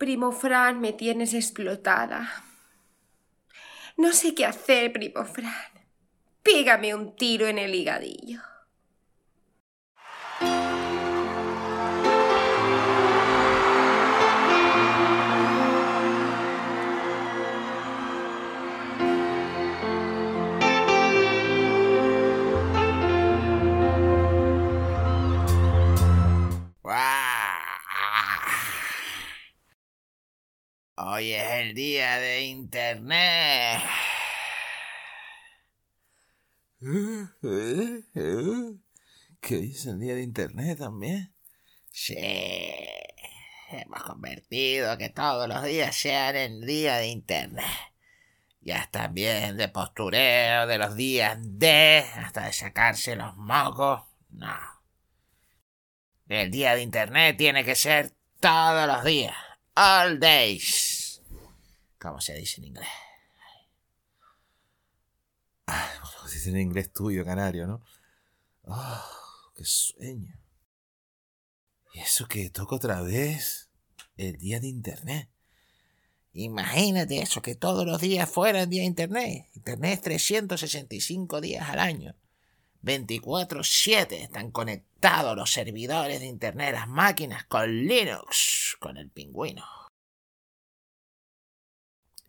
Primo Fran, me tienes explotada. No sé qué hacer, primo Fran. Pégame un tiro en el higadillo. Hoy es el día de Internet. ¿Qué es el día de Internet también? Sí. Hemos convertido que todos los días sean el día de Internet. Ya también de postureo, de los días de, hasta de sacarse los mocos. No. El día de Internet tiene que ser todos los días. All days. ¿Cómo se dice en inglés? Ah, se dice en inglés tuyo, canario, ¿no? ¡Ah! ¡Qué sueño! ¿Y eso que toca otra vez? El día de Internet. Imagínate eso, que todos los días fuera el día de Internet. Internet es 365 días al año. 24-7 están conectados los servidores de Internet, las máquinas, con Linux, con el pingüino.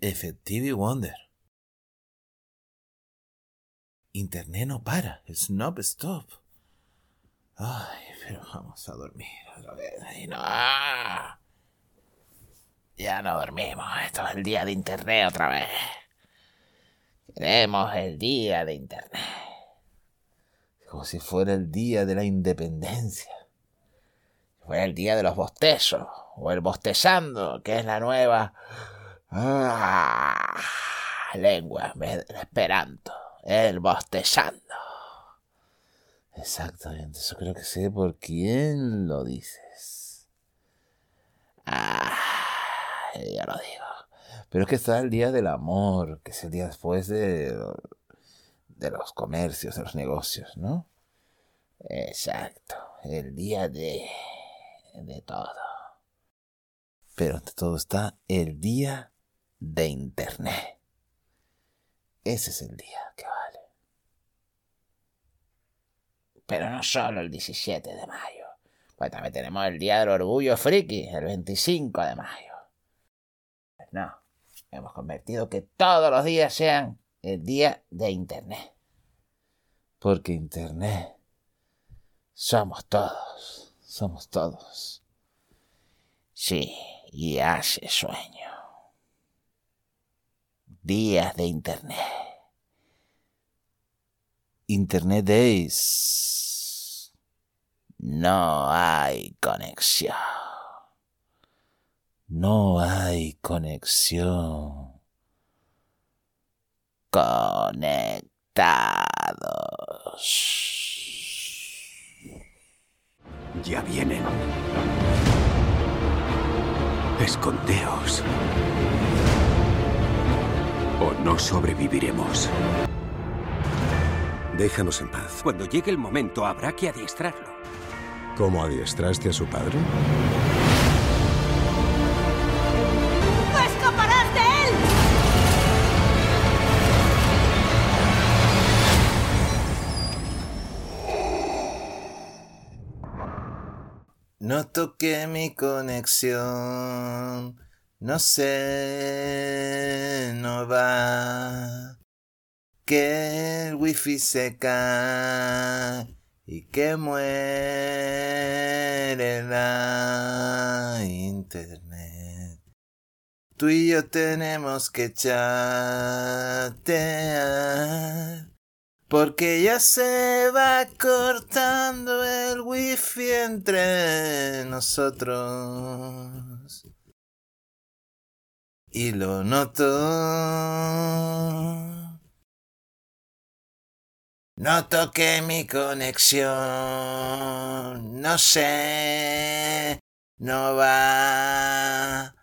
Effective Wonder. Internet no para, es no stop. Ay, pero vamos a dormir otra vez. no. Ya no dormimos, esto es el día de Internet otra vez. Queremos el día de Internet como si fuera el día de la independencia. Fuera el día de los bostezos, o el bostezando, que es la nueva ah, lengua del esperanto, el bostezando. Exactamente, eso creo que sé por quién lo dices. Ah, ya lo digo. Pero es que está el día del amor, que es el día después de de los comercios, de los negocios, ¿no? Exacto, el día de... de todo. Pero ante todo está el día de Internet. Ese es el día que vale. Pero no solo el 17 de mayo, pues también tenemos el Día del Orgullo Friki, el 25 de mayo. No, hemos convertido que todos los días sean el día de Internet. Porque Internet somos todos, somos todos. Sí, y hace sueño. Días de Internet. Internet Days. No hay conexión. No hay conexión conectados. Ya vienen. Escondeos. O no sobreviviremos. Déjanos en paz. Cuando llegue el momento habrá que adiestrarlo. ¿Cómo adiestraste a su padre? No toqué mi conexión, no sé, no va. Que el wifi se cae y que muere la internet. Tú y yo tenemos que chatear porque ya se va cortando el wifi entre nosotros. Y lo noto. Noto que mi conexión, no sé, no va,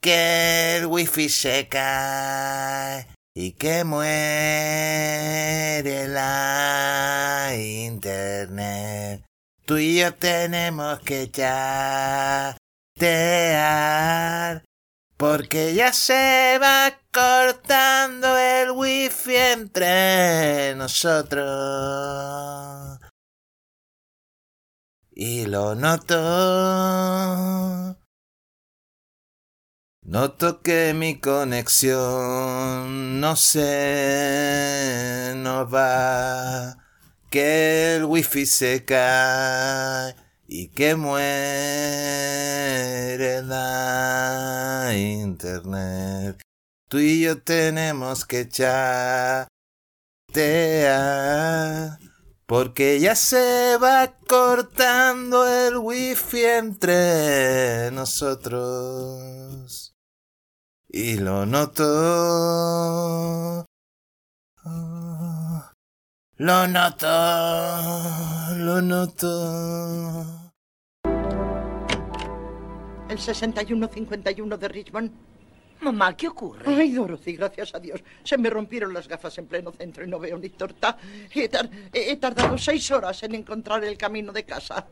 que el wifi se cae y que muere la internet. Tú y yo tenemos que chatear Porque ya se va cortando el wifi entre nosotros. Y lo noto. Noto que mi conexión no se nos va, que el wifi se cae y que muere la internet. Tú y yo tenemos que chatear porque ya se va cortando el wifi entre nosotros. Y lo noto. Lo noto. Lo noto. El 6151 de Richmond. Mamá, ¿qué ocurre? Ay, Dorothy, gracias a Dios. Se me rompieron las gafas en pleno centro y no veo ni torta. He, tar- he tardado seis horas en encontrar el camino de casa.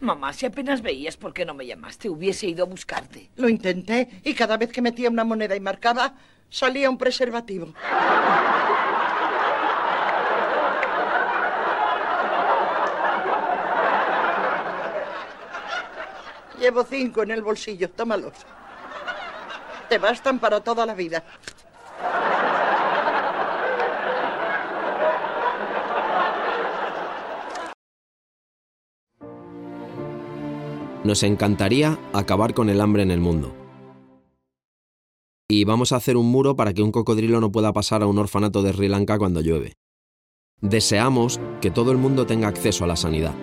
Mamá, si apenas veías, ¿por qué no me llamaste? Hubiese ido a buscarte. Lo intenté y cada vez que metía una moneda y marcaba, salía un preservativo. Llevo cinco en el bolsillo, tómalos. Te bastan para toda la vida. Nos encantaría acabar con el hambre en el mundo. Y vamos a hacer un muro para que un cocodrilo no pueda pasar a un orfanato de Sri Lanka cuando llueve. Deseamos que todo el mundo tenga acceso a la sanidad.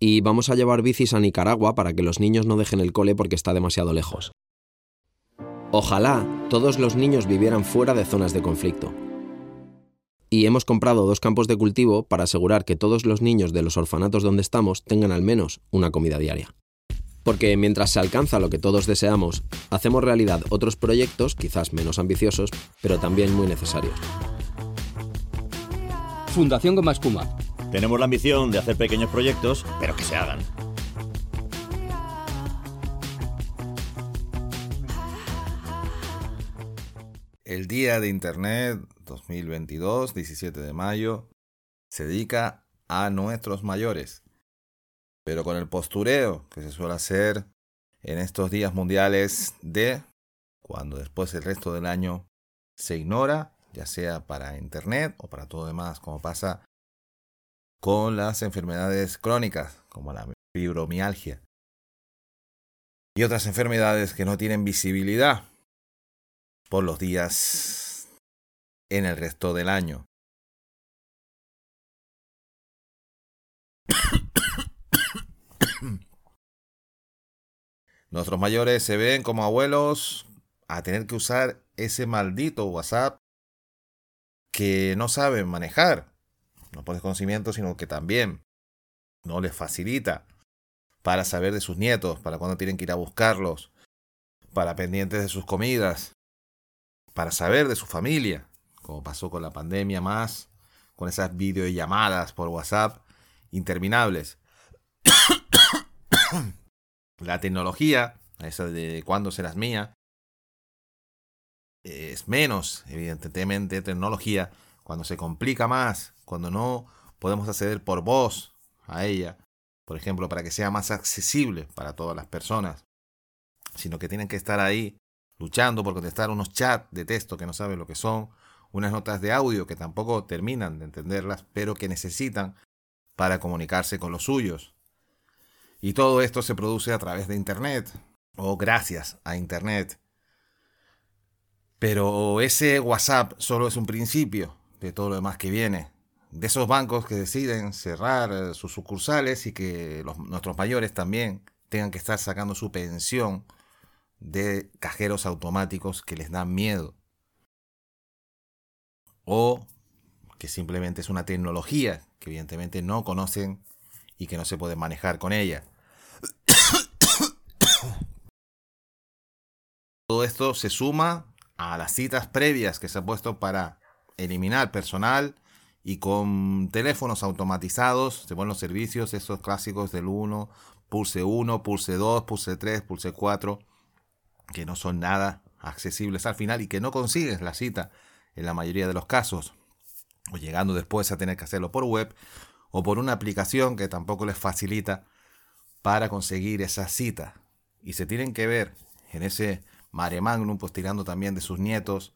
Y vamos a llevar bicis a Nicaragua para que los niños no dejen el cole porque está demasiado lejos. Ojalá todos los niños vivieran fuera de zonas de conflicto. Y hemos comprado dos campos de cultivo para asegurar que todos los niños de los orfanatos donde estamos tengan al menos una comida diaria. Porque mientras se alcanza lo que todos deseamos, hacemos realidad otros proyectos, quizás menos ambiciosos, pero también muy necesarios. Fundación Goma Espuma. Tenemos la ambición de hacer pequeños proyectos, pero que se hagan. El Día de Internet 2022, 17 de mayo, se dedica a nuestros mayores. Pero con el postureo que se suele hacer en estos días mundiales de cuando después el resto del año se ignora, ya sea para Internet o para todo demás, como pasa con las enfermedades crónicas, como la fibromialgia. Y otras enfermedades que no tienen visibilidad por los días en el resto del año. Nuestros mayores se ven como abuelos a tener que usar ese maldito WhatsApp que no saben manejar. No por desconocimiento, sino que también no les facilita para saber de sus nietos, para cuando tienen que ir a buscarlos, para pendientes de sus comidas, para saber de su familia, como pasó con la pandemia más, con esas videollamadas por WhatsApp interminables. la tecnología, esa de cuándo serás mía, es menos, evidentemente, tecnología, cuando se complica más, cuando no podemos acceder por voz a ella, por ejemplo, para que sea más accesible para todas las personas, sino que tienen que estar ahí luchando por contestar unos chats de texto que no saben lo que son, unas notas de audio que tampoco terminan de entenderlas, pero que necesitan para comunicarse con los suyos. Y todo esto se produce a través de Internet, o gracias a Internet. Pero ese WhatsApp solo es un principio de todo lo demás que viene. De esos bancos que deciden cerrar eh, sus sucursales y que nuestros mayores también tengan que estar sacando su pensión de cajeros automáticos que les dan miedo. O que simplemente es una tecnología que evidentemente no conocen y que no se puede manejar con ella. Todo esto se suma a las citas previas que se ha puesto para eliminar personal y con teléfonos automatizados se ponen los servicios, esos clásicos del 1 Pulse 1, Pulse 2, Pulse 3, Pulse 4, que no son nada accesibles al final y que no consigues la cita en la mayoría de los casos, o llegando después a tener que hacerlo por web o por una aplicación que tampoco les facilita para conseguir esa cita. Y se tienen que ver en ese mare magnum, pues tirando también de sus nietos,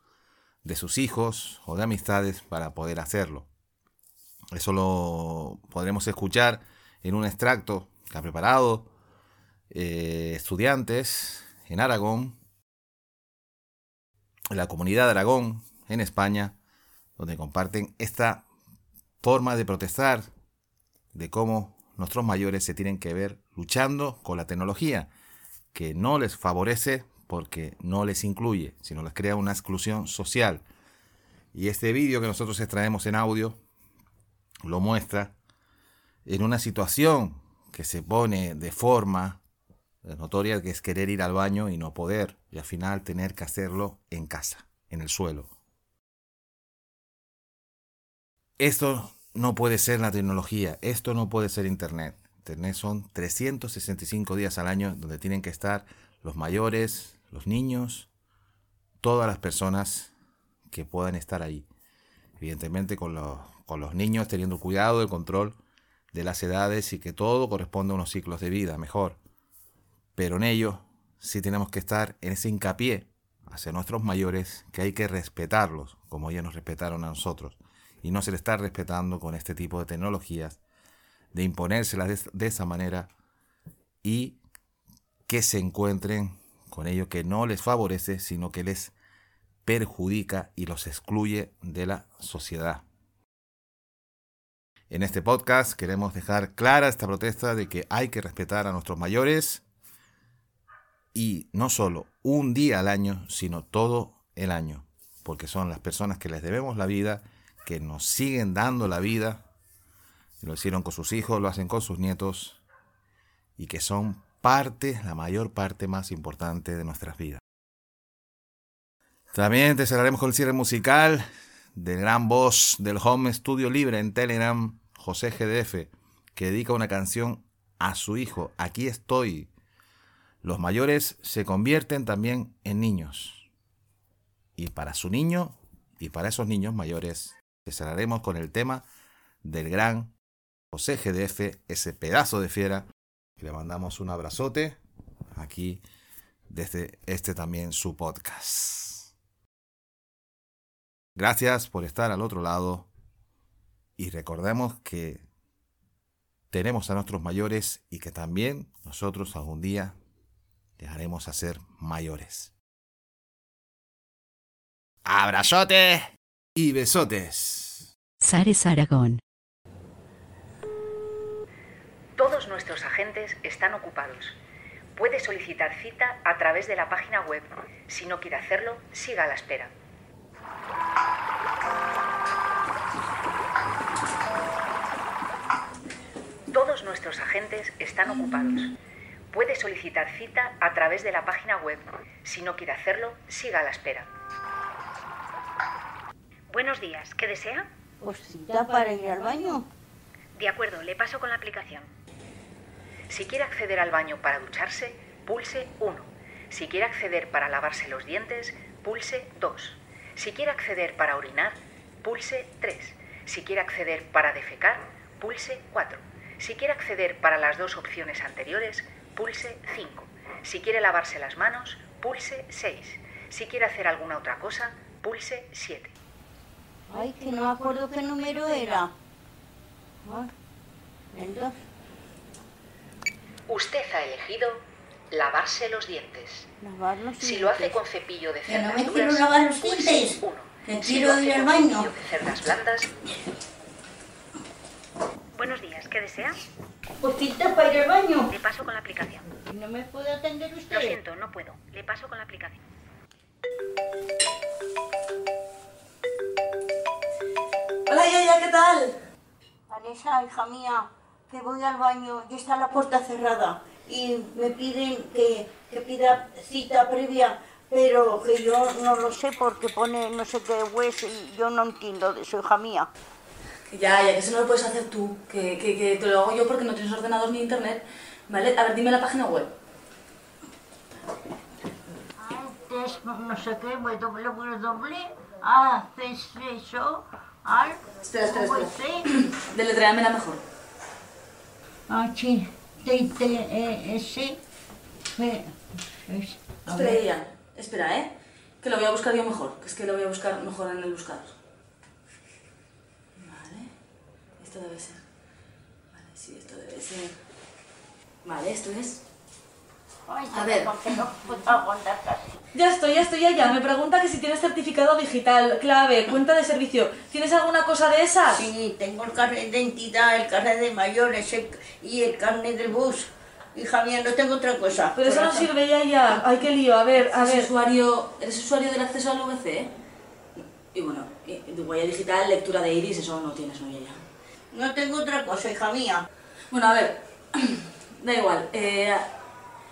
de sus hijos o de amistades para poder hacerlo. Eso lo podremos escuchar en un extracto que ha preparado eh, estudiantes en Aragón, en la comunidad de Aragón, en España, donde comparten esta forma de protestar, de cómo nuestros mayores se tienen que ver luchando con la tecnología, que no les favorece porque no les incluye, sino les crea una exclusión social. Y este vídeo que nosotros extraemos en audio lo muestra en una situación que se pone de forma notoria, que es querer ir al baño y no poder, y al final tener que hacerlo en casa, en el suelo. Esto no puede ser la tecnología, esto no puede ser Internet. Internet son 365 días al año donde tienen que estar los mayores, los niños, todas las personas que puedan estar ahí. Evidentemente con los, con los niños teniendo cuidado, el control de las edades y que todo corresponde a unos ciclos de vida mejor. Pero en ello sí tenemos que estar en ese hincapié hacia nuestros mayores que hay que respetarlos como ellos nos respetaron a nosotros y no se les está respetando con este tipo de tecnologías, de imponérselas de, esa manera y que se encuentren con ello que no les favorece, sino que les perjudica y los excluye de la sociedad. En este podcast queremos dejar clara esta protesta de que hay que respetar a nuestros mayores y no solo un día al año, sino todo el año, porque son las personas que les debemos la vida que nos siguen dando la vida, lo hicieron con sus hijos, lo hacen con sus nietos, y que son parte, la mayor parte más importante de nuestras vidas. También te cerraremos con el cierre musical del gran voz del Home Studio Libre en Telegram, José GDF, que dedica una canción a su hijo, Aquí estoy. Los mayores se convierten también en niños. Y para su niño y para esos niños mayores cerraremos con el tema del gran José GDF, ese pedazo de fiera. Le mandamos un abrazote aquí desde este también su podcast. Gracias por estar al otro lado y recordemos que tenemos a nuestros mayores y que también nosotros algún día llegaremos a ser mayores. Abrazote y besotes. Sares Aragón. Todos nuestros agentes están ocupados. Puede solicitar cita a través de la página web. Si no quiere hacerlo, siga a la espera. Todos nuestros agentes están ocupados. Puede solicitar cita a través de la página web. Si no quiere hacerlo, siga a la espera. Buenos días, ¿qué desea? Pues cita para ir al baño. De acuerdo, le paso con la aplicación. Si quiere acceder al baño para ducharse, pulse 1. Si quiere acceder para lavarse los dientes, pulse 2. Si quiere acceder para orinar, pulse 3. Si quiere acceder para defecar, pulse 4. Si quiere acceder para las dos opciones anteriores, pulse 5. Si quiere lavarse las manos, pulse 6. Si quiere hacer alguna otra cosa, pulse 7. Ay, que no me acuerdo qué número era. El dos. Usted ha elegido lavarse los dientes. Lavar los Si lo hace dientes. con cepillo de Que cerdas no me duras, quiero lavar los pulse dientes. uno. Que Si quiero lo hace ir al baño. cepillo de cerdas blandas. Buenos días, ¿qué desea? Pues cita para ir al baño. Le paso con la aplicación. ¿No me puede atender usted? Lo siento, no puedo. Le paso con la aplicación. Hola, Yaya, ¿qué tal? Vanessa, hija mía, que voy al baño y está la puerta cerrada y me piden que, que pida cita previa, pero que yo no lo sé porque pone no sé qué web y yo no entiendo de eso, hija mía. Ya, ya, que eso no lo puedes hacer tú, que, que, que te lo hago yo porque no tienes ordenador ni internet. Vale, a ver, dime la página web. Antes, no sé qué, www, acceso Espera, espera, espera. Deletréamela mejor. H, T, T, E, S, Espera, ya, espera, ¿eh? Que lo voy a buscar yo mejor, que es que lo voy a buscar mejor en el buscador. Vale, esto debe ser. Vale, sí, esto debe ser. Vale, esto es. Ay, A ver. porque no puedo aguantar casi. Ya estoy, ya estoy, ya, ya. Me pregunta que si tienes certificado digital, clave, cuenta de servicio. ¿Tienes alguna cosa de esas? Sí, tengo el carnet de identidad, el carnet de mayores el- y el carnet del bus. Hija mía, no tengo otra cosa. Pero eso no sirve ya, ya. Ay, qué lío. A ver, a ¿Eres ver. Usuario, ¿Eres usuario del acceso al VC? Y bueno, de huella digital, lectura de iris, eso no tienes, no, ya, ya. No tengo otra cosa, hija mía. Bueno, a ver, da igual. eh,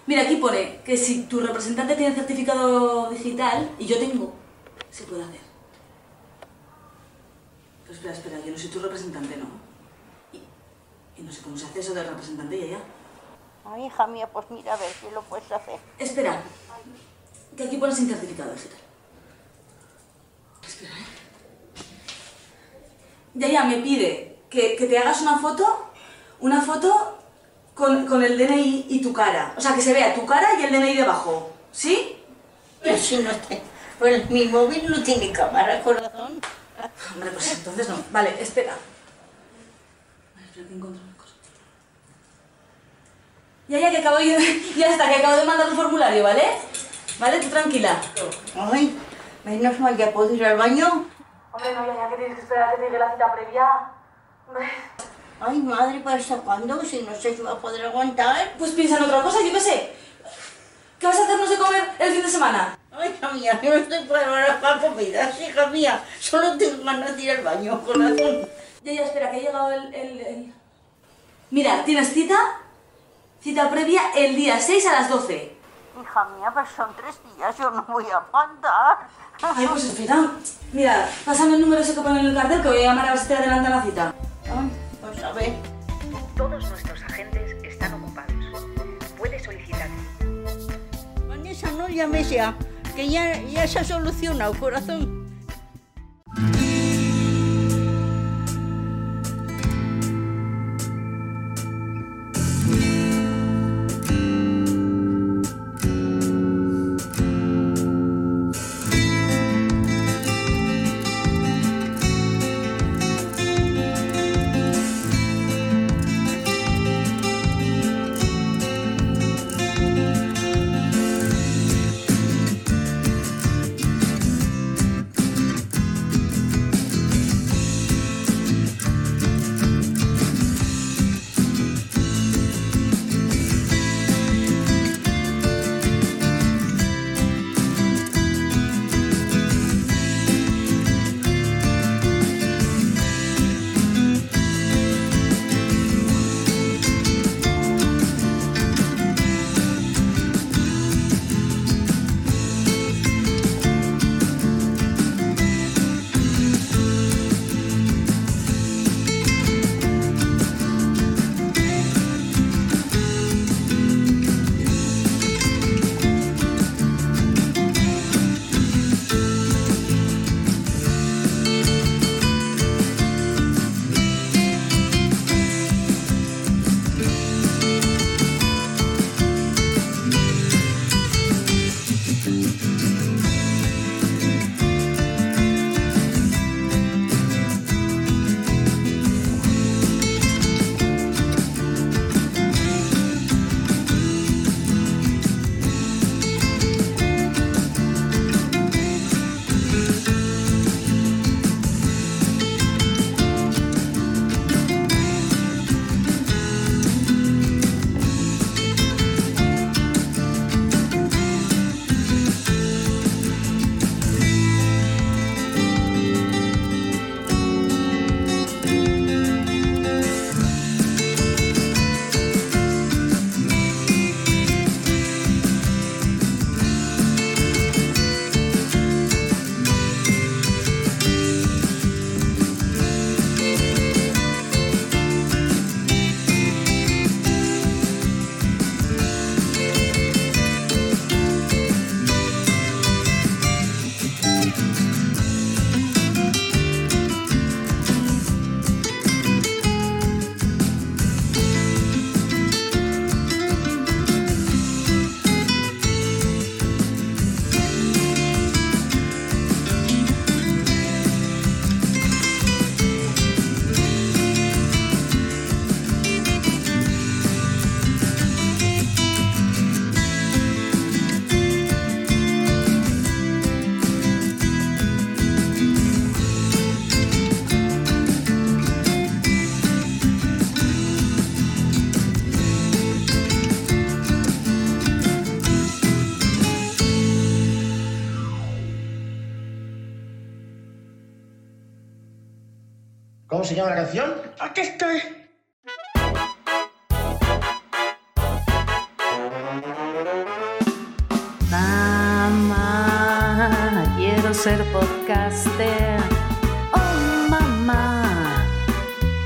mira, aquí pone que si tu representante tiene certificado digital, y yo tengo, se puede hacer. Pero espera, espera, yo no soy tu representante, ¿no? Y, y no sé cómo se hace eso del representante, ya, ya. Ay, hija mía, pues mira a ver si lo puedes hacer. Espera, que aquí pone sin certificado digital. Espera, ¿eh? Ya, ya, me pide que, que te hagas una foto, una foto con, con el DNI y tu cara. O sea, que se vea tu cara y el DNI debajo. ¿Sí? Pero si no te... Pues mi móvil no tiene cámara, corazón. Hombre, pues entonces no. Vale, espera. Vale, espera que encuentro una cosa. Ya, ya, que acabo de... Ya está, que acabo de mandar un formulario, ¿vale? Vale, tú tranquila. Ay, menos mal, ya puedo ir al baño. Hombre, no, ya, ya, que tienes que esperar a que te llegue la cita previa. Ay, madre, ¿para hasta cuándo? Si no sé si va a poder aguantar. Pues piensa en otra cosa, yo qué sé. ¿Qué vas a hacernos de comer el fin de semana? Ay, hija mía, yo no estoy para para comidas, hija mía. Solo tengo ganas de ir al baño, corazón. Ya, ya, espera, que ha llegado el, el, el- Mira, tienes cita, cita previa el día 6 a las 12. Hija mía, pero son tres días, yo no voy a aguantar. Ay, pues espera. Mira, pásame el número ese que pone en el cartel que voy a llamar a ver si te adelanta la cita. Ay, ver. Todos nuestros agentes están ocupados. Puede solicitar. Vanessa, no llames ya, que ya, ya se ha solucionado, corazón. ¿Cómo se llama la canción? Aquí estoy. Mamá, quiero ser podcaster. Oh, mamá,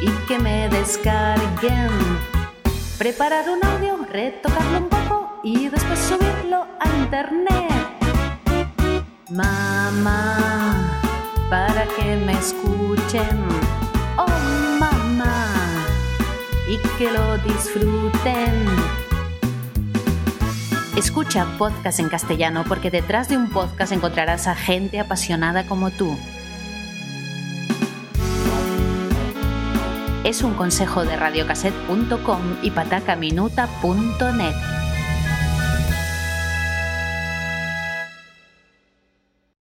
y que me descarguen. Preparar un audio, retocarlo un poco y después subirlo a internet. Mamá, para que me escuchen. Y que lo disfruten. Escucha podcast en castellano porque detrás de un podcast encontrarás a gente apasionada como tú. Es un consejo de radiocassette.com y patacaminuta.net.